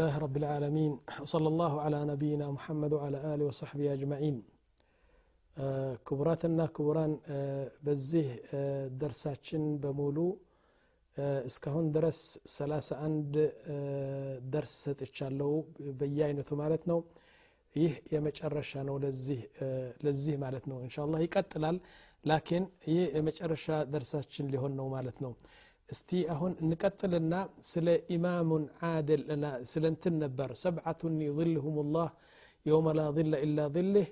الحمد لله رب العالمين وصلى الله على نبينا محمد وعلى آله وصحبه أجمعين ክቡራትና ክቡራን በዚህ ደርሳችን በሙሉ እስካሁን ድረስ 31 ደርስ ሰጥቻለሁ በየአይነቱ ማለት ነው ይህ የመጨረሻ ነው ለዚህ ማለት ነው እንሻ አላህ ይቀጥላል ላኪን ይህ የመጨረሻ ደርሳችን ሊሆን ነው ማለት ነው استي أهون نقتلنا سلا إمام عادل أنا سلنت النبر سبعة يظلهم الله يوم لا ظل إلا ظله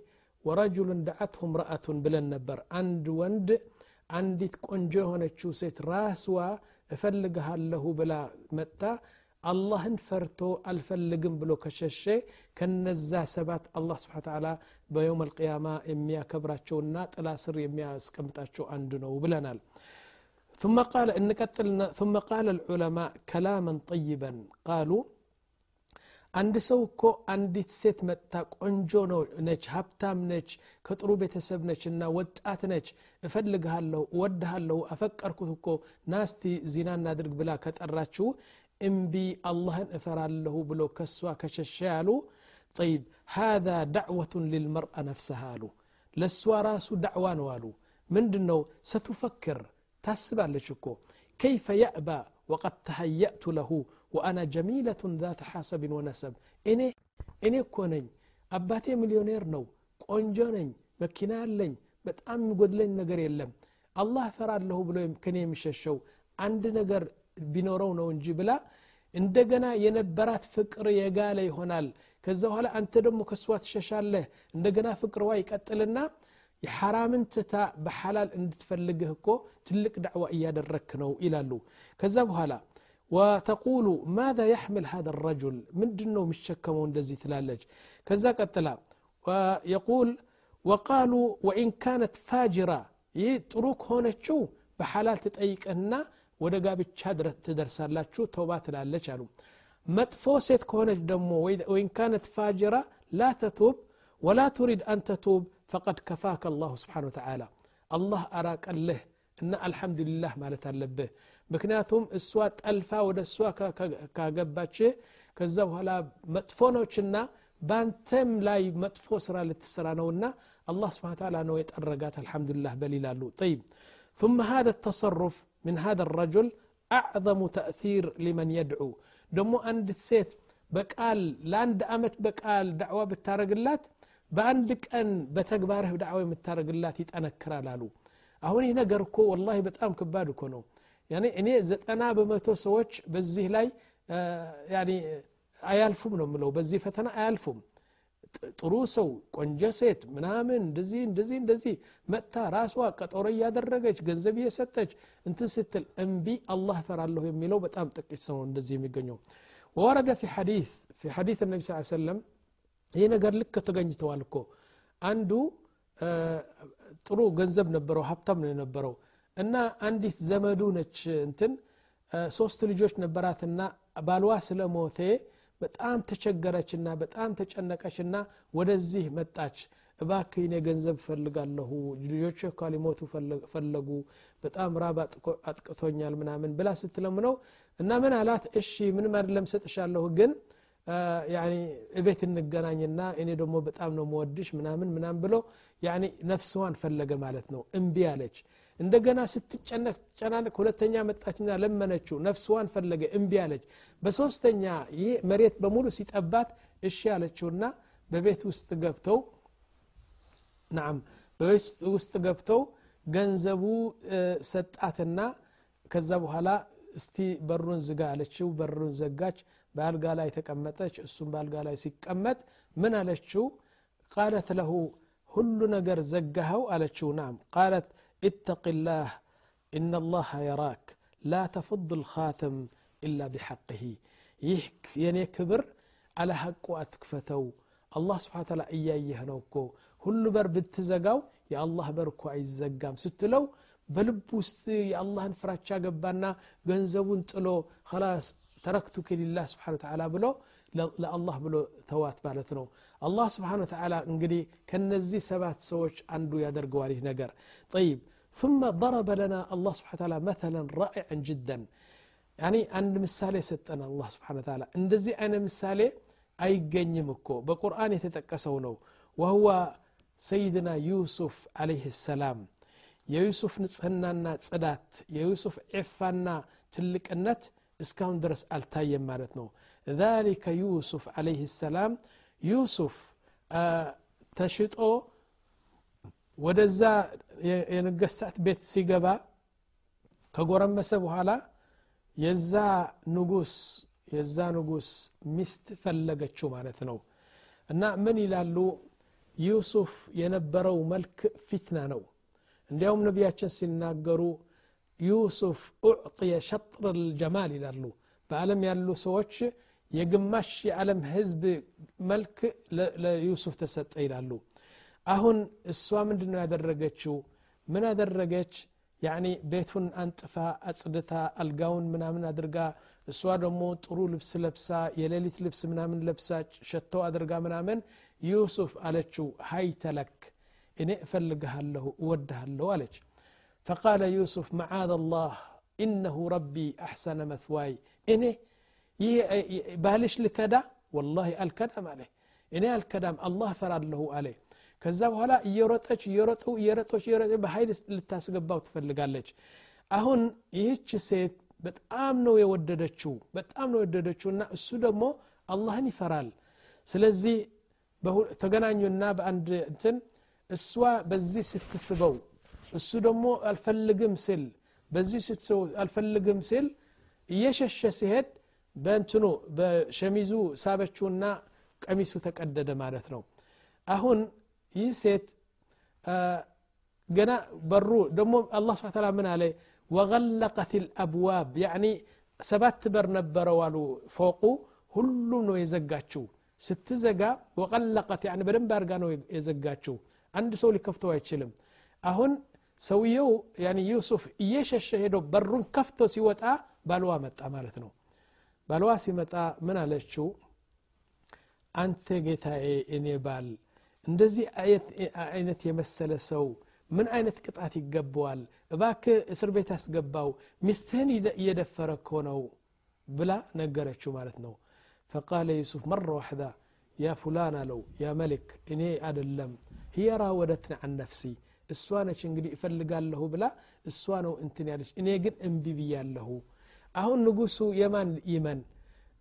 ورجل دعتهم رأة بلا نبر عند وند عند تكون سيت راس و له بلا متى الله انفرتو الفلقن بلو كششي كنزا سبات الله سبحانه وتعالى بيوم القيامة إميا كبرات شونا تلاسر إميا سكمتات شو عندنا وبلنال ثم قال እንቀጥልና ثم قال العلماء كلاما طيبا قالوا አንድ ሰው እኮ አንዲት ሴት መጥታ ቆንጆ ነች ሀብታም ነች ከጥሩ ቤተሰብ ነች እና ወጣት ነች እፈልግሃለሁ እወድሃለሁ አፈቀርኩት እኮ ናስቲ ዚና እናድርግ ብላ ከጠራችው እምቢ አላህን እፈራለሁ ብሎ ከሷ ከሸሸ ያሉ طيب هذا دعوة للمرأة نفسها አሉ ለእሷ ራሱ ዳዕዋ ነው አሉ ምንድን ነው ስትፈክር تاسب لشكو كيف يأبى وقد تهيأت له وأنا جميلة ذات حسب ونسب إني إني كوني أباتي مليونير نو قنجونين مكينا لين بتأم قد لين نقر يلم الله فراد له بلو كني مششو عند نقر بنورون ونجبلا عندنا ينبرات فكر يقالي هنال كزوهلا أنت دمو كسوات ششال له عندنا فكر واي كتلنا የሐራምን ትታ በሐላል እንድትፈልግህ እኮ ትልቅ ዳዕዋ እያደረክ ነው ይላሉ ከዛ በኋላ وتقول ماذا يحمل هذا الرجل من دنو مشكمو اندزي تلالج كذا قتلا ويقول وقالوا وإن كانت فاجرة يتروك هنا شو بحلال تتأيقنا ወደ ጋብቻ ትደርሳላችሁ ተውባ ትላለች አሉ መጥፎ ሴት ከሆነች ደግሞ ወይን ካነት ፋጅራ ላ ተቱብ ወላ ቱሪድ አን ተቱብ ፈቀድ ከፋከ አላሁ ስብሓን ወተዓላ አላህ አራቀልህ እና አልሐምዱሊላህ ማለት አለብህ ምክንያቱም እሷ ጠልፋ ወደ እሷ ካገባች ከዛ በኋላ መጥፎ ነችና ባንተም ላይ መጥፎ ስራ ልትሰራ ነውና አላህ ስብሓን ተዓላ ነው የጠረጋት አልሐምዱሊላህ በል ይላሉ ጠይብ ثم هذا التصرف من هذا الرجل أعظم تأثير لمن يدعو دمو عند سيت بقال لاند أمت بقال دعوة بتارقلات በአንድ ቀን በተግባርህ ዳዕዋ የምታደረግላት ይጠነክራል አሉ። አሁን ይህ ነገር እኮ ወላሂ በጣም ከባድ እኮ ነው። እኔ ዘጠና በመቶ ሰዎች በዚህ ላይ አያልፉም ነው ምለው በዚህ ፈተና አያልፉም። ጥሩ ሰው ቆንጀ ሴት ምናምን እንደዚህ እንደዚህ እንደዚህ መጥታ ራስዋ ቀጠሮ እያደረገች ገንዘብ እየሰጠች እንትን ስትል እምቢ አላህ ፈራለሁ የሚለው በጣም ጥቂት ሰው እንደዚህ የሚገኘው። ወወረደ ፊ ሐዲት ፊ ሐዲት ነቢ ስ ሰለም ይህ ነገር ልክ ተገኝተዋል እኮ። አንዱ ጥሩ ገንዘብ ነበረው ሀብታም ነው የነበረው እና አንዲት ዘመዱ ነች እንትን ሶስት ልጆች ነበራትና ባልዋ ስለ ሞቴ በጣም ተቸገረችና በጣም ተጨነቀችና ወደዚህ መጣች። እባክህ እኔ ገንዘብ ፈልጋለሁ ልጆች እኳ ሊሞቱ ፈለጉ በጣም ራብ አጥቅቶኛል ምናምን ብላ ስትለምነው እና ምን አላት? እሺ ምንም አይደለም ሰጥሻለሁ ግን እቤት እንገናኝና እኔ ደግሞ በጣም ነው መወድሽ ምናምን ምናምን ብሎ ነፍስዋን ፈለገ ማለት ነው። እምቢ አለች። እንደገና ስትጨነቅ ስትጨናነቅ ሁለተኛ መጣችና ለመነችው። ነፍስዋን ፈለገ። እምቢ አለች። በሶስተኛ ይህ መሬት በሙሉ ሲጠባት እሺ አለችውና በቤት ውስጥ ገብተው ናም በቤት ውስጥ ገብተው ገንዘቡ ሰጣትና ከዛ በኋላ እስቲ በሩን ዝጋ አለችው። በሩን ዘጋች በአልጋ ላይ ተቀመጠች እሱም በአልጋ ላይ ሲቀመጥ ምን አለችው ቃለት ለሁ ሁሉ ነገር ዘጋኸው አለችው ናም ቃለት اتق الله إن الله يراك لا تفض الخاتم إلا بحقه يهك يني كبر على حق أتكفتو الله سبحانه وتعالى إياه نوكو ሁሉ በር ብትዘጋው የአላህ በር እኮ አይዘጋም ስትለው በልብ ውስጥ የአላህን ፍራቻ ገባና ገንዘቡን ጥሎ ላስ ተረክቱክ ሊላህ ስብሓን ተዓላ ብሎ ለአላህ ብሎ ተዋት ማለት ነው አላህ ስብሓን ተዓላ እንግዲህ ከነዚህ ሰባት ሰዎች አንዱ ያደርገዋል ይህ ነገር ጠይብ ثم ضرب لنا الله سبحانه وتعالى مثلا رائعا جدا ያኒ አንድ ምሳሌ ሰጠን አላህ ስብሓን ታላ እንደዚህ አይነት ምሳሌ አይገኝም እኮ በቁርአን የተጠቀሰው ነው ወህዋ ሰይድና ዩሱፍ አለይህ ሰላም የዩሱፍ ንጽህናና ጽዳት የዩሱፍ ዒፋና ትልቅነት እስካሁን ድረስ አልታየም ማለት ነው ذلك ዩሱፍ አለይህ ሰላም ዩሱፍ ተሽጦ ወደዛ የነገስታት ቤት ሲገባ ከጎረመሰ በኋላ የዛ ንጉስ የዛ ንጉስ ሚስት ፈለገችው ማለት ነው እና ምን ይላሉ ዩሱፍ የነበረው መልክ ፊትና ነው እንዲያውም ነቢያችን ሲናገሩ ዩሱፍ ኡዕጥየ ሸጥር ልጀማል ይላሉ። በዓለም ያሉ ሰዎች የግማሽ የዓለም ህዝብ መልክ ለዩሱፍ ተሰጠ ይላሉ። አሁን እሷ ምንድን ነው ያደረገችው? ምን አደረገች? ያኒ ቤቱን አንጥፋ አጽድታ አልጋውን ምናምን አድርጋ እሷ ደግሞ ጥሩ ልብስ ለብሳ የሌሊት ልብስ ምናምን ለብሳ ሸቶ አድርጋ ምናምን ዩሱፍ አለችው። ሀይተለክ እኔ እፈልግሃለሁ እወድሃለሁ አለች ፈቃለ ዩሱፍ መዓذ አላህ ኢነሁ ረቢ አሕሰነ መትዋይ እኔ ይህ ባልሽ ልከዳ ወላሂ አልከዳም አለ እኔ አልከዳም አላህ እፈራለሁ አለ ከዛ በኋላ እየሮጠች እየሮጡ እየሮጦች እየሮጠ በኃይል ልታስገባው ትፈልጋለች። አሁን ይህች ሴት በጣም ነው የወደደችው በጣም ነው የወደደችው እና እሱ ደግሞ አላህን ይፈራል። ስለዚህ ተገናኙና በአንድ እንትን እሷ በዚህ ስትስበው እሱ ደግሞ አልፈልግም ስል በዚህ ስትስበው አልፈልግም ስል እየሸሸ ሲሄድ በእንትኑ በሸሚዙ ሳበችውና ቀሚሱ ተቀደደ ማለት ነው። አሁን ይህ ሴት ገና በሩ ደግሞ አላ ስብን ታላ ምን አለ? ወغለቀት ልአብዋብ ያኒ ሰባት በር ነበረው አሉ ፎቁ። ሁሉም ነው የዘጋችው። ስትዘጋ ወቀለቀት ያኒ በደንብ አድርጋ ነው የዘጋችው። አንድ ሰው ሊከፍተው አይችልም። አሁን ሰውየው ያኒ ዩሱፍ እየሸሸ ሄዶ በሩን ከፍቶ ሲወጣ ባልዋ መጣ ማለት ነው። ባልዋ ሲመጣ ምን አለችው? አንተ ጌታዬ እኔ ባል እንደዚህ አይነት የመሰለ ሰው ምን አይነት ቅጣት ይገባዋል? እባክ እስር ቤት ያስገባው ሚስትህን እየደፈረ እኮ ብላ ነገረችው ማለት ነው። ፈቃለ ዩሱፍ መረ ዋሕዳ ያ ፉላን አለው ያ መልክ እኔ አደለም ህየ ራወደትን አን ነፍሲ እሷ ነች እንግዲህ እፈልጋለሁ ብላ እሷ ነው እንትን ያለች። እኔ ግን እምቢ ብያለሁ። አሁን ንጉሱ የማን ይመን?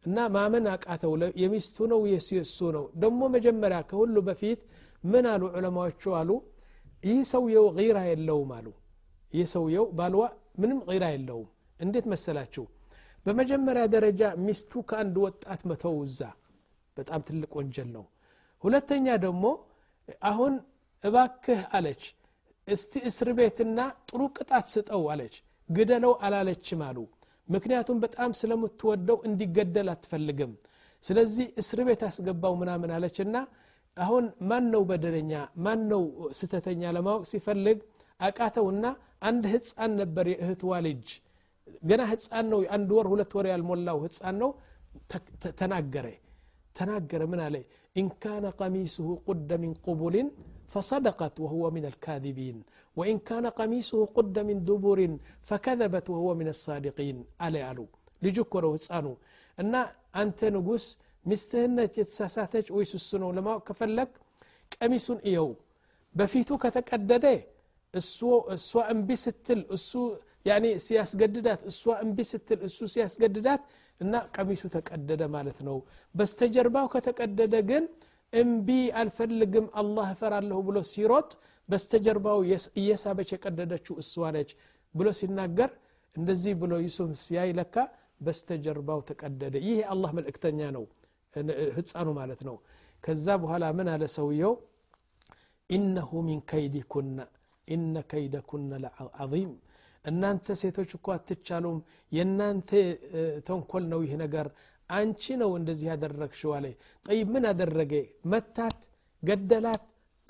እና ማመን አቃተው። የሚስቱ ነው የሱ ነው? ደግሞ መጀመሪያ ከሁሉ በፊት ምን አሉ ዑለማዎቹ? አሉ ይህ ሰውየው ራ የለውም አሉ። ይህ ሰውየው ባልዋ ምንም ራ የለውም። እንዴት መሰላችሁ? በመጀመሪያ ደረጃ ሚስቱ ከአንድ ወጣት መተው እዛ። በጣም ትልቅ ወንጀል ነው። ሁለተኛ ደግሞ አሁን እባክህ አለች እስቲ እስር ቤትና ጥሩ ቅጣት ስጠው አለች። ግደለው አላለችም አሉ። ምክንያቱም በጣም ስለምትወደው እንዲገደል አትፈልግም። ስለዚህ እስር ቤት አስገባው ምናምን አለችና አሁን ማን ነው በደለኛ ማን ነው ስተተኛ ለማወቅ ሲፈልግ አቃተውና አንድ ህፃን ነበር የእህትዋ ልጅ። ገና ህፃን ነው። አንድ ወር ሁለት ወር ያልሞላው ህፃን ነው። ተናገረ። ተናገረ ምን አለ? ኢንካነ ቀሚሱሁ ቁደ ሚን ቁቡልን فصدقت وهو من الكاذبين وإن كان قميصه قد من دبر فكذبت وهو من الصادقين علي ألو لجكره هسانو እና አንተ ንጉስ ሚስትህነት የተሳሳተች ወይስ እሱ ነው ለማወቅ ከፈለግ ቀሚሱን እየው በፊቱ ከተቀደደ እሷ እምቢ ስትል እሱ ያኔ ሲያስገድዳት እሷ እምቢ ስትል እሱ ሲያስገድዳት እና ቀሚሱ ተቀደደ ማለት ነው በስተጀርባው ከተቀደደ ግን እምቢ አልፈልግም አላህ እፈራለሁ ብሎ ሲሮጥ በስተጀርባው እየሳበች የቀደደችው እሷ ብሎ ሲናገር እንደዚህ ብሎ ዩሱፍ ሲያይ ለካ በስተጀርባው ተቀደደ። ይህ የአላህ መልእክተኛ ነው ህፃኑ ማለት ነው። ከዛ በኋላ ምን አለ ሰውየው? ኢነሁ ሚን ከይዲኩና ኢነ ከይደኩነ ለዓظም እናንተ ሴቶች እኮ አትቻሉም የእናንተ ተንኮል ነው ይህ ነገር አንቺ ነው እንደዚህ ያደረግሽው አለ ጠይብ ምን አደረገ? መታት ገደላት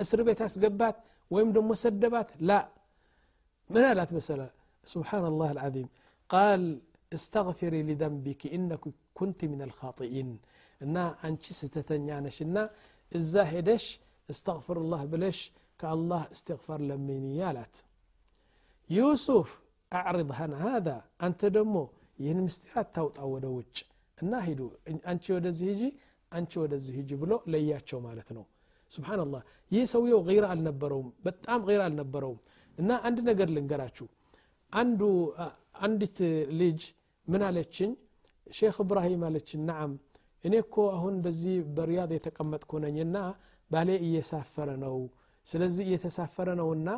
እስር ቤት አስገባት ወይም ደግሞ مسدبات لا من አላት መሰለ? سبحان الله العظيم قال استغفري لذنبك انك كنت من الخاطئين أنا انت ستتني انا شنا الزاهدش استغفر الله بلش كالله استغفر لميني يالات يوسف اعرض هنا هذا انت دمو ينمستيات توت أو دوتش እና ሂዱ አንቺ ወደዚህ ሂጂ አንቺ ወደዚህ ሂጂ ብሎ ለያቸው ማለት ነው። ስብናላህ ይህ ሰውየው ገይራ አልነበረውም በጣም ገይራ አልነበረውም። እና አንድ ነገር ልንገራችሁ። አንዱ አንዲት ልጅ ምን አለችኝ? ሼክ እብራሂም አለችን ናዓም እኔ እኮ አሁን በዚህ በሪያድ የተቀመጥኩ ነኝና ባሌ እየሳፈረ ነው። ስለዚህ እየተሳፈረ ነውና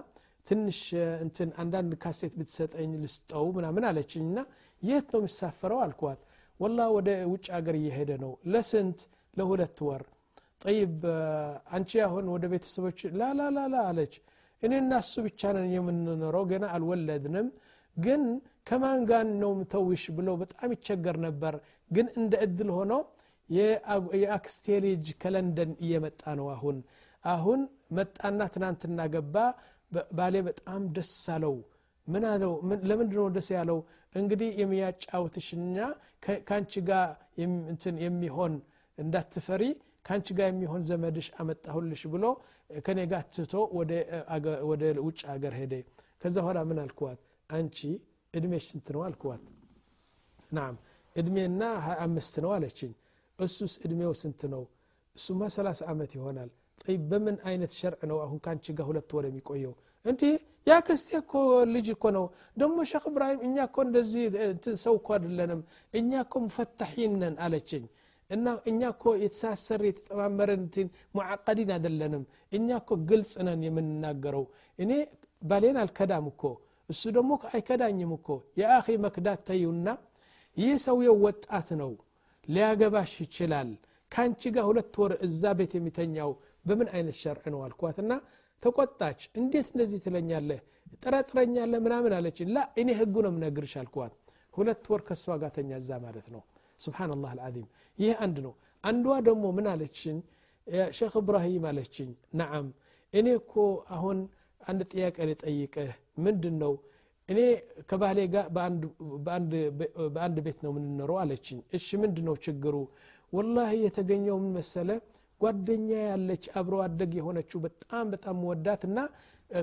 ትንሽ እንትን አንዳንድ ካሴት ብትሰጠኝ ልስጠው ምናምን አለችኝ እና የት ነው የሚሳፈረው አልኳት ወላ ወደ ውጭ ሀገር እየሄደ ነው። ለስንት? ለሁለት ወር። ጠይብ አንቺ አሁን ወደ ቤተሰቦች ላላላላ አለች። እኔ እና እሱ ብቻ ነን የምንኖረው ገና አልወለድንም። ግን ከማን ጋር ነው ምተውሽ ብሎ በጣም ይቸገር ነበር። ግን እንደ እድል ሆኖ የአክስቴ ልጅ ከለንደን እየመጣ ነው አሁን። አሁን መጣና ትናንትና ገባ። ባሌ በጣም ደስ አለው። ምን አለው? ለምንድ ነው ደስ ያለው? እንግዲህ የሚያጫውትሽና ከአንቺ ጋር የሚሆን እንዳትፈሪ ከአንቺ ጋር የሚሆን ዘመድሽ አመጣሁልሽ ብሎ ከኔ ጋር ትቶ ወደ ውጭ ሀገር ሄደ። ከዛ በኋላ ምን አልኩዋት አንቺ እድሜሽ ስንት ነው አልኩዋት ናም እድሜና ሀያ አምስት ነው አለችኝ። እሱስ እድሜው ስንት ነው? እሱማ ሰላሳ ዓመት ይሆናል። ጠይ በምን አይነት ሸርዕ ነው አሁን ከአንቺ ጋር ሁለት ወር የሚቆየው እንዲህ ያ ክስቴ እኮ ልጅ እኮ ነው። ደግሞ ሼክ እብራሂም እኛ እኮ እንደዚህ ሰው እኮ አይደለንም። እኛ እኮ ሙፈታሒን አለችኝ። እና እኛ እኮ የተሳሰር የተጠማመረን ሙዓቀዲን አይደለንም። እኛ እኮ ግልጽ ነን የምንናገረው። እኔ ባሌን አልከዳም እኮ እሱ ደግሞ አይከዳኝም እኮ። የአኺ መክዳት ተዩና ይህ ሰውየው ወጣት ነው ሊያገባሽ ይችላል። ከአንቺ ጋር ሁለት ወር እዛ ቤት የሚተኛው በምን አይነት ሸርዕ ነው አልኳትና ተቆጣች። እንዴት እንደዚህ ትለኛለህ? ጠረጥረኛለህ ምናምን አለችን ላ እኔ ህጉ ነው ምነግርሽ አልኳት። ሁለት ወር ከእሷ ጋር ተኛ እዛ ማለት ነው። ስብናላህ አልዓዚም። ይህ አንድ ነው። አንዷ ደግሞ ምን አለችኝ? ሼክ እብራሂም አለችኝ። ነዓም እኔ እኮ አሁን አንድ ጥያቄ ልጠይቅህ ምንድን ነው እኔ ከባህሌ ጋር በአንድ ቤት ነው የምንኖረው አለችኝ። እሺ ምንድን ነው ችግሩ? ወላሂ የተገኘው ምን መሰለ ጓደኛ ያለች አብሮ አደግ የሆነችው በጣም በጣም ወዳት እና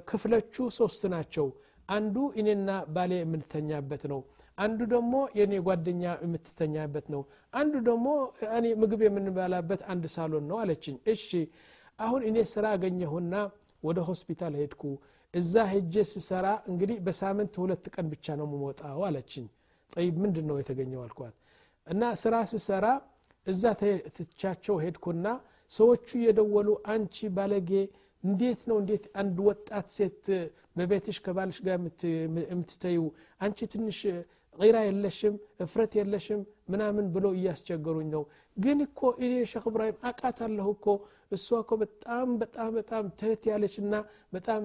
ክፍሎቹ ሶስት ናቸው። አንዱ እኔና ባሌ የምንተኛበት ነው። አንዱ ደግሞ የኔ ጓደኛ የምትተኛበት ነው። አንዱ ደግሞ እኔ ምግብ የምንበላበት አንድ ሳሎን ነው አለችኝ። እሺ አሁን እኔ ስራ አገኘሁና ወደ ሆስፒታል ሄድኩ። እዛ ሄጄ ስሰራ እንግዲህ በሳምንት ሁለት ቀን ብቻ ነው የምወጣው አለችኝ። ጠይብ ምንድን ነው የተገኘው አልኳት። እና ስራ ስሰራ እዛ ትቻቸው ሄድኩና ሰዎቹ እየደወሉ አንቺ ባለጌ እንዴት ነው? እንዴት አንድ ወጣት ሴት በቤትሽ ከባልሽ ጋር የምትተዩ አንቺ ትንሽ ራ የለሽም እፍረት የለሽም ምናምን ብሎ እያስቸገሩኝ ነው። ግን እኮ እኔ ሼክ እብራሂም አቃት አለሁ እኮ። እሷ እኮ በጣም በጣም በጣም ትህት ያለች እና በጣም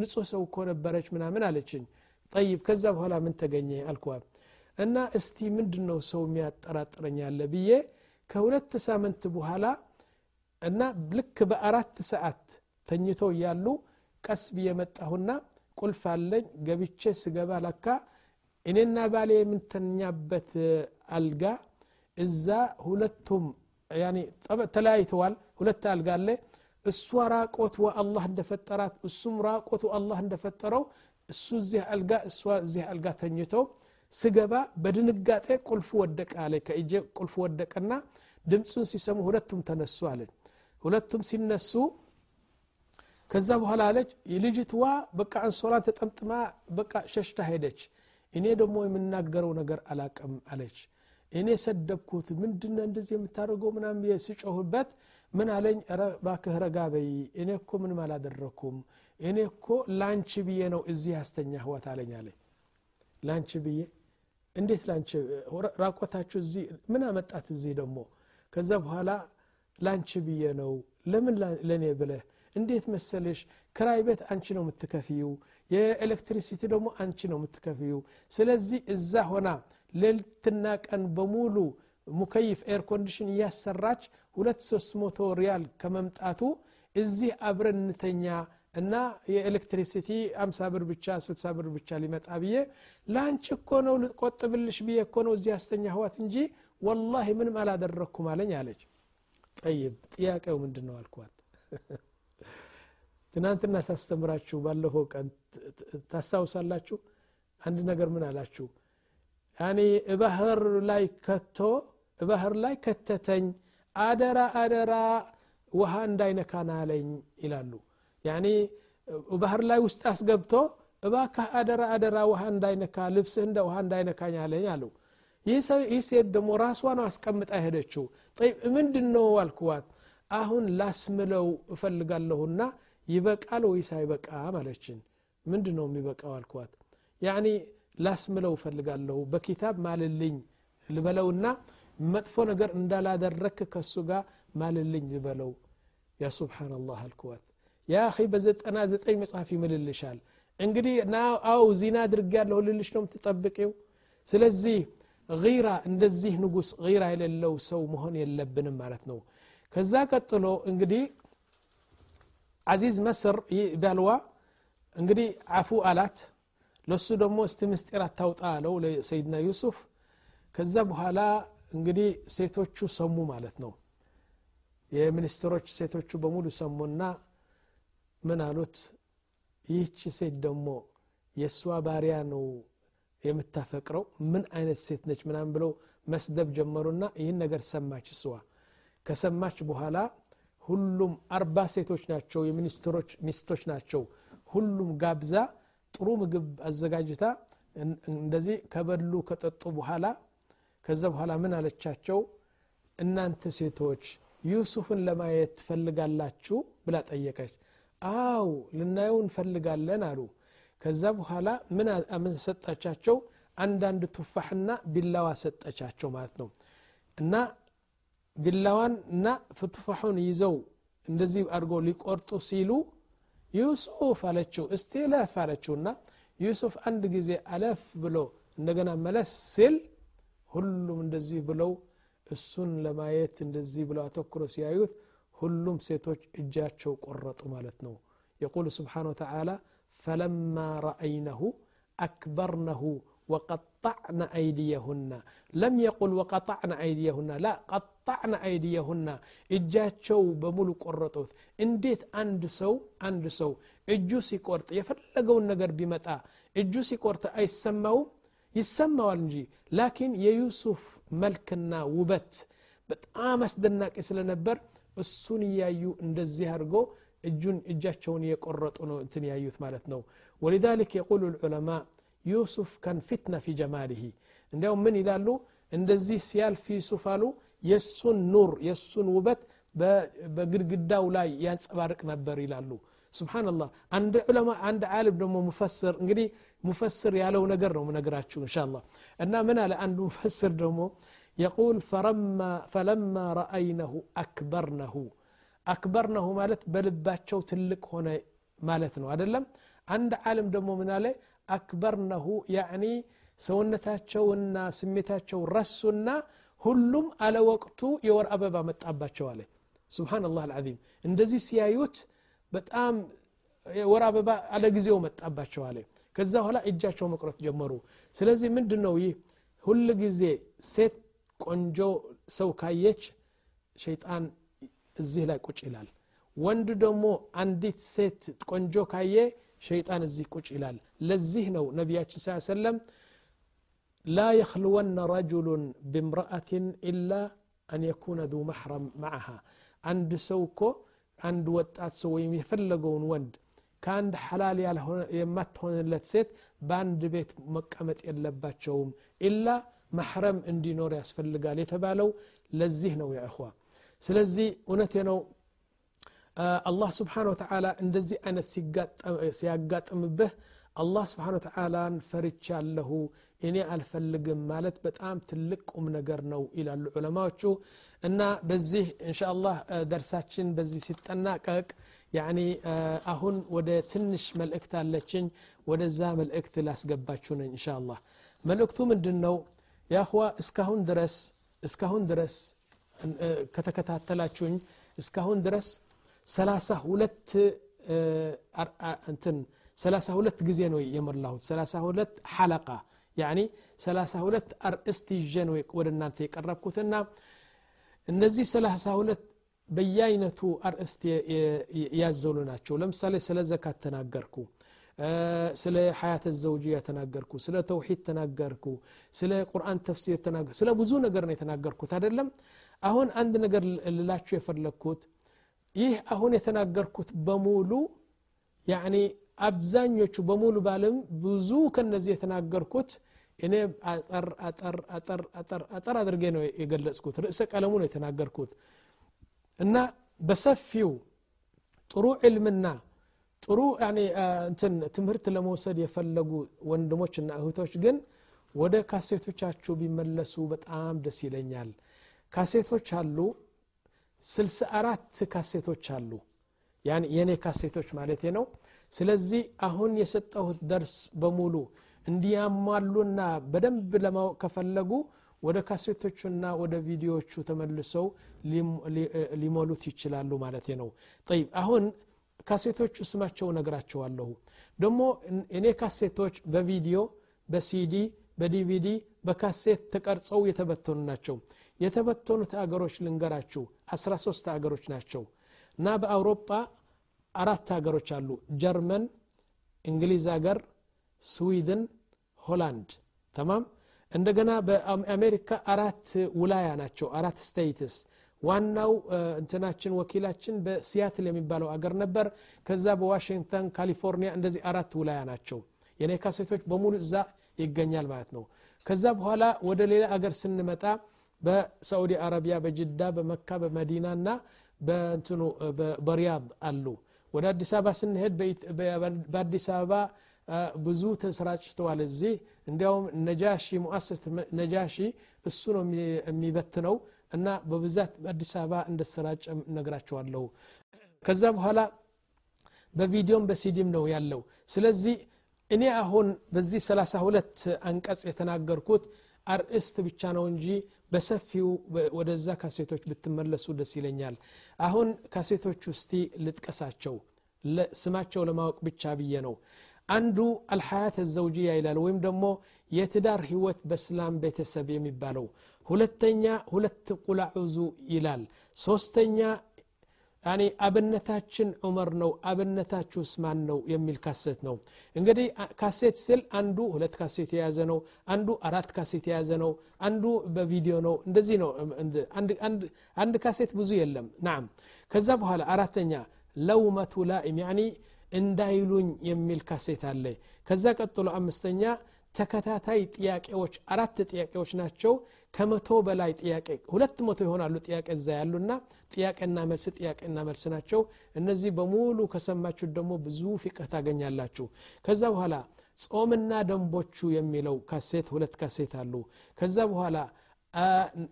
ንጹህ ሰው እኮ ነበረች ምናምን አለችኝ። ጠይብ ከዛ በኋላ ምን ተገኘ አልኳት። እና እስቲ ምንድን ነው ሰው የሚያጠራጥረኝ ያለ ብዬ ከሁለት ሳምንት በኋላ እና ልክ በአራት ሰዓት ተኝቶ እያሉ ቀስ ብዬ ቁልፍ አለኝ። ገብቼ ስገባ ለካ እኔና ባሌ የምንተኛበት አልጋ እዛ ሁለቱም ተለያይተዋል። ሁለት አልጋ አለ። እሷ ራቆት አላህ እንደፈጠራት እሱም ራቆቱ አላህ እንደፈጠረው እሱ እዚህ አልጋ እሷ እዚህ አልጋ ተኝተው ስገባ በድንጋጤ ቁልፉ ወደቀ አለ ከእጄ ቁልፉ ወደቀና ድምፁን ሲሰሙ ሁለቱም ተነሱ አለኝ። ሁለቱም ሲነሱ ከዛ በኋላ አለች ልጅትዋ በቃ አንሶላን ተጠምጥማ በቃ ሸሽታ ሄደች። እኔ ደግሞ የምናገረው ነገር አላቅም አለች። እኔ ሰደብኩት ምንድነ እንደዚህ የምታደርገው? ምናም ስጮህበት ምን አለኝ ባክህ ረጋ በይ እኔ እኮ ምንም አላደረግኩም እኔ እኮ ላንቺ ብዬ ነው እዚህ ያስተኛህዋት አለኝ አለኝ። ላንቺ ብዬ? እንዴት ላንቺ? ራቆታችሁ እዚህ? ምን አመጣት እዚህ ደግሞ ከዛ በኋላ ላንቺ ብዬ ነው። ለምን ለእኔ ብለህ? እንዴት መሰለሽ? ክራይ ቤት አንቺ ነው የምትከፍዩ የኤሌክትሪሲቲ ደግሞ አንቺ ነው የምትከፍዩ ስለዚህ እዛ ሆና ሌሊትና ቀን በሙሉ مكيف air condition እያሰራች ሁለት ሶስት መቶ ሪያል ከመምጣቱ እዚህ አብረን እንተኛ እና የ electricity አምሳ ብር ብቻ ስልሳ ብር ብቻ ሊመጣ ብዬ ለአንቺ እኮ ነው ልቆጥብልሽ ብዬ እኮ ነው እዚህ ያስተኛህዋት እንጂ ወላሂ ምንም አላደረግኩም አለኝ አለች። ጠይብ ጥያቄው ምንድን ነው አልኳት። ትናንትና ሳስተምራችሁ ባለፈው ቀን ታስታውሳላችሁ? አንድ ነገር ምን አላችሁ? ያኒ ባህር ላይ ከቶ ባህር ላይ ከተተኝ አደራ አደራ ውሃ እንዳይነካን አለኝ ይላሉ። ያኒ ባህር ላይ ውስጥ አስገብቶ እባካህ አደራ አደራ ውሃ እንዳይነካ ልብስህ እንደ ውሃ እንዳይነካኝ አለኝ አሉ ይህ ሴት ደግሞ ራሷ ነው አስቀምጣ ሄደችው። ምንድን ነው አልኩዋት አሁን ላስምለው እፈልጋለሁና ይበቃል ወይስ አይበቃም አለችን ምንድን ነው የሚበቃው አልኳት። ያኒ ላስምለው እፈልጋለሁ በኪታብ ማልልኝ ልበለውና መጥፎ ነገር እንዳላደረክ ከሱ ጋር ማልልኝ ልበለው። ያ ሱብሓናላህ አልኩዋት ያ ኺ በዘጠና ዘጠኝ መጽሐፍ ይምልልሻል። እንግዲህ አው ዚና አድርግ ያለሁ ልልሽ ነው የምትጠብቂው? ስለዚህ ራ እንደዚህ ንጉስ ራ የሌለው ሰው መሆን የለብንም ማለት ነው። ከዛ ቀጥሎ እንግዲህ አዚዝ መስር ባልዋ እንግዲህ አፉ አላት። ለሱ ደግሞ እስቲ ምስጢር አታውጣ አለው ለሰይድና ዩሱፍ። ከዛ በኋላ እንግዲህ ሴቶቹ ሰሙ ማለት ነው። የሚኒስትሮች ሴቶቹ በሙሉ ሰሙና ምን አሉት? ይህች ሴት ደግሞ የእሷ ባሪያ ነው የምታፈቅረው ምን አይነት ሴት ነች ምናምን ብለው መስደብ ጀመሩና ይህን ነገር ሰማች እሷ። ከሰማች በኋላ ሁሉም አርባ ሴቶች ናቸው የሚኒስትሮች ሚስቶች ናቸው። ሁሉም ጋብዛ ጥሩ ምግብ አዘጋጅታ እንደዚህ ከበሉ ከጠጡ በኋላ ከዛ በኋላ ምን አለቻቸው? እናንተ ሴቶች ዩሱፍን ለማየት ትፈልጋላችሁ? ብላ ጠየቀች። አው ልናየው እንፈልጋለን አሉ ከዛ በኋላ ምን ሰጠቻቸው አንዳንድ ቱፋሕና ቢላዋ ሰጠቻቸው ማለት ነው። እና ቢላዋን እና ቱፋሑን ይዘው እንደዚህ አድርጎ ሊቆርጡ ሲሉ ዩሱፍ አለችው እስቲ ለፍ አለችውና ዩሱፍ አንድ ጊዜ አለፍ ብሎ እንደገና መለስ ሲል ሁሉም እንደዚህ ብለው እሱን ለማየት እንደዚህ ብለው አተኩሮ ሲያዩት ሁሉም ሴቶች እጃቸው ቆረጡ ማለት ነው። የቁል ስብሓን ወተላ ፈለማ ረአይነሁ አክበርነሁ وقطعن أيديهن لم يقل وقطعن أيديهن لا قطعن أيديهن እጃቸው በሙሉ ቆረጡት እንዴት አንድ ሰው አንድ ሰው እጁ ሲቆርጥ የፈለገውን ነገር ቢመጣ እጁ ሲቆርጥ አይሰማውም ይሰማዋል እንጂ ላኪን የዩሱፍ መልክና ውበት በጣም አስደናቂ ስለነበር እሱን እያዩ እንደዚህ አድርጎ እጁን እጃቸውን የቆረጡ ነው እንትን ያዩት ማለት ነው። ወሊዛሊክ የቁሉ ልዑለማ ዩሱፍ ከን ፊትና ፊ ጀማሊሂ። እንዲያውም ምን ይላሉ? እንደዚህ ሲያልፍ ዩሱፍ አሉ የእሱን ኑር የእሱን ውበት በግድግዳው ላይ ያንጸባርቅ ነበር ይላሉ። ስብሓንላህ አንድ ዑለማ አንድ ዓሊም ደግሞ ሙፈስር እንግዲህ ሙፈስር ያለው ነገር ነው ምነግራችሁ እንሻ እና ምን አለ? አንድ ሙፈስር ደግሞ የቁል ፈለማ ረአይነሁ አክበርነሁ አክበርነሁ ማለት በልባቸው ትልቅ ሆነ ማለት ነው። አደለም አንድ ዓለም ደግሞ ምን አለ? አክበርነሁ ያዕኒ ሰውነታቸውና ስሜታቸው ረሱና ሁሉም አለ ወቅቱ የወር አበባ መጣባቸው አለ። ስብሓንላህ አልዓዚም። እንደዚህ ሲያዩት በጣም ወር አበባ አለ ጊዜው መጣባቸው አለ። ከዛ በኋላ እጃቸው መቁረጥ ጀመሩ። ስለዚህ ምንድን ነው ይህ? ሁል ጊዜ ሴት ቆንጆ ሰው ካየች ሸይጣን እዚህ ላይ ቁጭ ይላል። ወንድ ደግሞ አንዲት ሴት ቆንጆ ካየ ሸይጣን እዚህ ቁጭ ይላል። ለዚህ ነው ነቢያችን ስ ሰለም ላ የክልወነ ረጁሉን ብምርአትን ኢላ አን የኩነ ذ መሕረም ማዓሃ አንድ ሰው እኮ አንድ ወጣት ሰው ወይም የፈለገውን ወንድ ከአንድ ሐላል የማትሆንለት ሴት በአንድ ቤት መቀመጥ የለባቸውም። ኢላ መሕረም እንዲኖር ያስፈልጋል የተባለው ለዚህ ነው የእኽዋ ስለዚህ እውነቴ ነው። አላህ ስብሓን ወተላ እንደዚህ አይነት ሲያጋጥምብህ አላህ ስብሓን ወተላን ፈርቻለሁ እኔ አልፈልግም ማለት በጣም ትልቅ ቁም ነገር ነው ይላሉ ዑለማዎቹ። እና በዚህ እንሻ አላህ ደርሳችን በዚህ ሲጠናቀቅ ያኒ አሁን ወደ ትንሽ መልእክት አለችኝ ወደዛ መልእክት ላስገባችሁ ነኝ እንሻ አላህ መልእክቱ ምንድን ነው ያኽዋ እስካሁን ድረስ እስካሁን ድረስ ከተከታተላችሁኝ እስካሁን ድረስ ሰላሳ ሁለት እንትን ሰላሳ ሁለት ጊዜ ነው የሞላሁት። ሰላሳ ሁለት ሐለቃ ያኒ ሰላሳ ሁለት አርእስት ይዤ ነው ወደ እናንተ የቀረብኩትና እነዚህ ሰላሳ ሁለት በየአይነቱ አርእስት ያዘሉ ናቸው። ለምሳሌ ስለ ዘካት ተናገርኩ ስለ ሀያት ዘውጅያ ተናገርኩ ስለ ተውሂድ ተናገርኩ ስለ ቁርአን ተፍሲር ተናገርኩ ስለ ብዙ ነገር ነው የተናገርኩት። አይደለም አሁን አንድ ነገር ልላችሁ የፈለግኩት ይህ አሁን የተናገርኩት በሙሉ ያኒ አብዛኞቹ በሙሉ ባለም ብዙ ከነዚህ የተናገርኩት እኔ አጠር አጠር አጠር አጠር አጠር አድርጌ ነው የገለጽኩት። ርዕሰ ቀለሙ ነው የተናገርኩት። እና በሰፊው ጥሩ ዕልምና ጥሩ እንትን ትምህርት ለመውሰድ የፈለጉ ወንድሞችና እህቶች ግን ወደ ካሴቶቻችሁ ቢመለሱ በጣም ደስ ይለኛል ካሴቶች አሉ። ስልሳ አራት ካሴቶች አሉ። የእኔ ካሴቶች ማለት ነው። ስለዚህ አሁን የሰጠሁት ደርስ በሙሉ እንዲያሟሉና በደንብ ለማወቅ ከፈለጉ ወደ ካሴቶቹና ወደ ቪዲዮዎቹ ተመልሰው ሊሞሉት ይችላሉ ማለት ነው። ጠይብ አሁን ካሴቶቹ ስማቸው ነግራቸዋለሁ ደግሞ እኔ ካሴቶች በቪዲዮ በሲዲ በዲቪዲ በካሴት ተቀርጸው የተበተኑ ናቸው የተበተኑት አገሮች ልንገራችሁ። 13 አገሮች ናቸው። እና በአውሮፓ አራት ሀገሮች አሉ። ጀርመን እንግሊዝ ሀገር ስዊድን ሆላንድ። ተማም? እንደገና በአሜሪካ አራት ውላያ ናቸው አራት ስቴትስ ዋናው እንትናችን ወኪላችን በሲያትል የሚባለው አገር ነበር። ከዛ በዋሽንግተን ካሊፎርኒያ እንደዚህ አራት ውላያ ናቸው። የኔ ካሴቶች በሙሉ እዛ ይገኛል ማለት ነው። ከዛ በኋላ ወደ ሌላ አገር ስንመጣ በሳዑዲ አረቢያ በጅዳ በመካ በመዲና ና በእንትኑ በሪያድ አሉ። ወደ አዲስ አበባ ስንሄድ በአዲስ አበባ ብዙ ተሰራጭተዋል እዚህ እንዲያውም ነጃሺ ሙአሰስ ነጃሺ እሱ ነው የሚበትነው እና በብዛት በአዲስ አበባ እንደተሰራጨ ነግራቸዋለሁ ከዛ በኋላ በቪዲዮም በሲዲም ነው ያለው። ስለዚህ እኔ አሁን በዚህ 32 አንቀጽ የተናገርኩት አርእስት ብቻ ነው እንጂ በሰፊው ወደዛ ካሴቶች ብትመለሱ ደስ ይለኛል። አሁን ካሴቶች ውስቲ ልጥቀሳቸው። ስማቸው ለማወቅ ብቻ ብዬ ነው። አንዱ አልሐያት ዘውጅያ ይላል ወይም ደግሞ የትዳር ህይወት በእስላም ቤተሰብ የሚባለው። ሁለተኛ ሁለት ቁላዑዙ ይላል። ሶስተኛ ያኒ አብነታችን ዑመር ነው አብነታችሁስ ማን ነው የሚል ካሴት ነው። እንግዲህ ካሴት ስል አንዱ ሁለት ካሴት የያዘ ነው አንዱ አራት ካሴት የያዘ ነው አንዱ በቪዲዮ ነው። እንደዚህ ነው አንድ ካሴት ብዙ የለም። ናም ከዛ በኋላ አራተኛ ለውመቱ ላኢም ያኒ እንዳይሉኝ የሚል ካሴት አለ። ከዛ ቀጥሎ አምስተኛ ተከታታይ ጥያቄዎች አራት ጥያቄዎች ናቸው። ከመቶ በላይ ጥያቄ ሁለት መቶ ይሆናሉ ጥያቄ እዛ ያሉና ጥያቄና መልስ ጥያቄና መልስ ናቸው። እነዚህ በሙሉ ከሰማችሁት ደግሞ ብዙ ፊቅህ ታገኛላችሁ። ከዛ በኋላ ጾምና ደንቦቹ የሚለው ካሴት ሁለት ካሴት አሉ። ከዛ በኋላ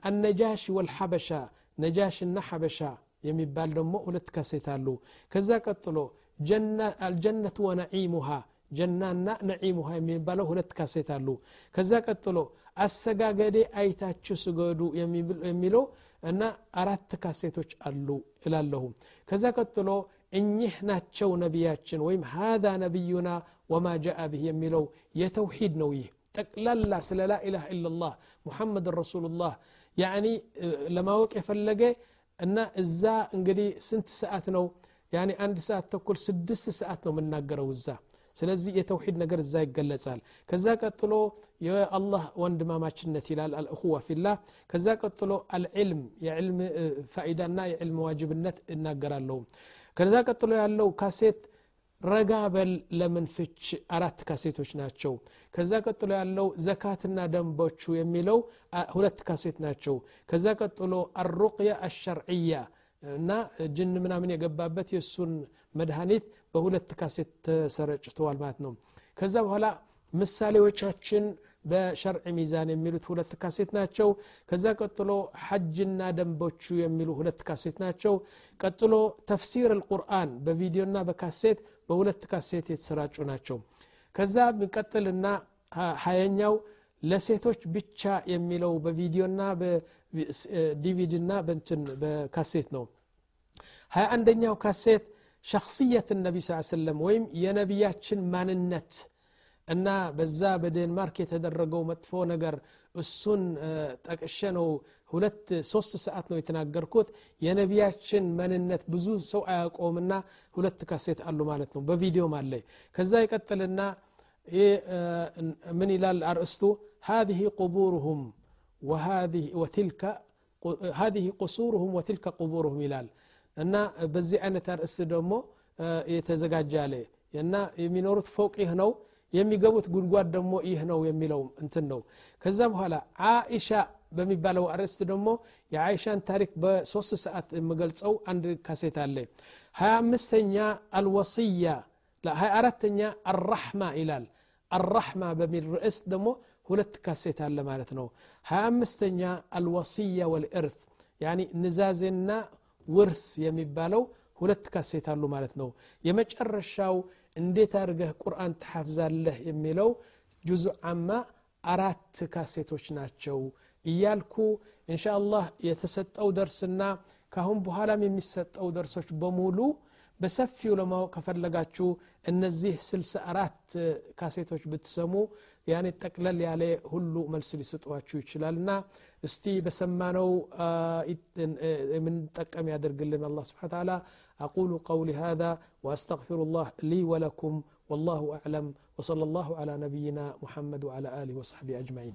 አነጃሽ ወልሐበሻ ነጃሽና ሐበሻ የሚባል ደግሞ ሁለት ካሴት አሉ። ከዛ ቀጥሎ አልጀነት ወነዒሙሃ ጀናና ነዒሙሃ የሚባለው ሁለት ካሴት አሉ። ከዛ ቀጥሎ አሰጋገዴ አይታችሁ ስገዱ የሚለው እና አራት ካሴቶች አሉ እላለሁ። ከዛ ቀጥሎ እኚህ ናቸው ነቢያችን ወይም ሃذا ነቢዩና ወማ ጃአ ብህ የሚለው የተውሂድ ነው ይህ። ጠቅላላ ስለ ላኢላህ ኢላላህ ሙሐመድን ረሱሉላህ ያኒ ለማወቅ የፈለገ እና እዛ እንግዲህ ስንት ሰዓት ነው? ያኒ አንድ ሰዓት ተኩል ስድስት ሰዓት ነው የምናገረው እዛ ስለዚህ የተውሂድ ነገር እዛ ይገለጻል። ከዛ ቀጥሎ የአላህ ወንድማማችነት ይላል። አልእኹዋ ፊላህ። ከዛ ቀጥሎ አልዕልም የዕልም ፋኢዳና የዕልም ዋጅብነት እናገራለሁ። ከዛ ቀጥሎ ያለው ካሴት ረጋ በል ለምን ፍች? አራት ካሴቶች ናቸው። ከዛ ቀጥሎ ያለው ዘካትና ደንቦቹ የሚለው ሁለት ካሴት ናቸው። ከዛ ቀጥሎ አሩቅያ አሸርዕያ እና ጅን ምናምን የገባበት የእሱን መድኃኒት በሁለት ካሴት ተሰረጭተዋል ማለት ነው። ከዛ በኋላ ምሳሌዎቻችን በሸርዕ ሚዛን የሚሉት ሁለት ካሴት ናቸው። ከዛ ቀጥሎ ሐጅና ደንቦቹ የሚሉ ሁለት ካሴት ናቸው። ቀጥሎ ተፍሲር አልቁርአን በቪዲዮና በካሴት በሁለት ካሴት የተሰራጩ ናቸው። ከዛ ሚቀጥልና ሀያኛው ለሴቶች ብቻ የሚለው በቪዲዮና በዲቪዲና በንትን በካሴት ነው። ሀያ አንደኛው ካሴት ሸክስየት ነቢ ስ ሰለም ወይም የነቢያችን ማንነት እና በዛ በዴንማርክ የተደረገው መጥፎ ነገር እሱን ጠቅሸ ነው ሁለት ሶስት ሰዓት ነው የተናገርኩት የነቢያችን መንነት ብዙ ሰው አያውቀውምና ሁለት ካሴት አሉ ማለት ነው በቪዲዮም አለ ከዛ ይቀጥልና ምን ይላል አርእስቱ هذه قبورهم وهذه وتلك هذه قصورهم وتلك قبورهم ይላል እና በዚህ አይነት አርእስት ደግሞ የተዘጋጀ አለ። እና የሚኖሩት ፎቅ ይህ ነው የሚገቡት ጉድጓድ ደግሞ ይህ ነው የሚለው እንትን ነው። ከዛ በኋላ አኢሻ በሚባለው አርዕስት ደግሞ የአይሻን ታሪክ በሶስት ሰዓት የምገልጸው አንድ ካሴት አለ። ሀያ አምስተኛ አልወስያ ሀያ አራተኛ አራሕማ ይላል። አራሕማ በሚል ርዕስ ደግሞ ሁለት ካሴት አለ ማለት ነው። ሀያ አምስተኛ አልወስያ ወልእርት ያኒ ንዛዜና ውርስ የሚባለው ሁለት ካሴት አሉ ማለት ነው። የመጨረሻው እንዴት አድርገህ ቁርአን ትሐፍዛለህ የሚለው ጁዙ አማ አራት ካሴቶች ናቸው እያልኩ እንሻ አላህ የተሰጠው ደርስና ካሁን በኋላም የሚሰጠው ደርሶች በሙሉ በሰፊው ለማወቅ ከፈለጋችሁ እነዚህ ስልሳ አራት ካሴቶች ብትሰሙ ያኔ ጠቅለል ያለ ሁሉ መልስ ሊሰጧችሁ ይችላልና እስቲ በሰማነው የምንጠቀም ያደርግልን አላ ስብሓን ተላ أقول قولي هذا وأستغفر الله لي ولكم والله أعلم وصلى الله على نبينا محمد وعلى آله وصحبه أجمعين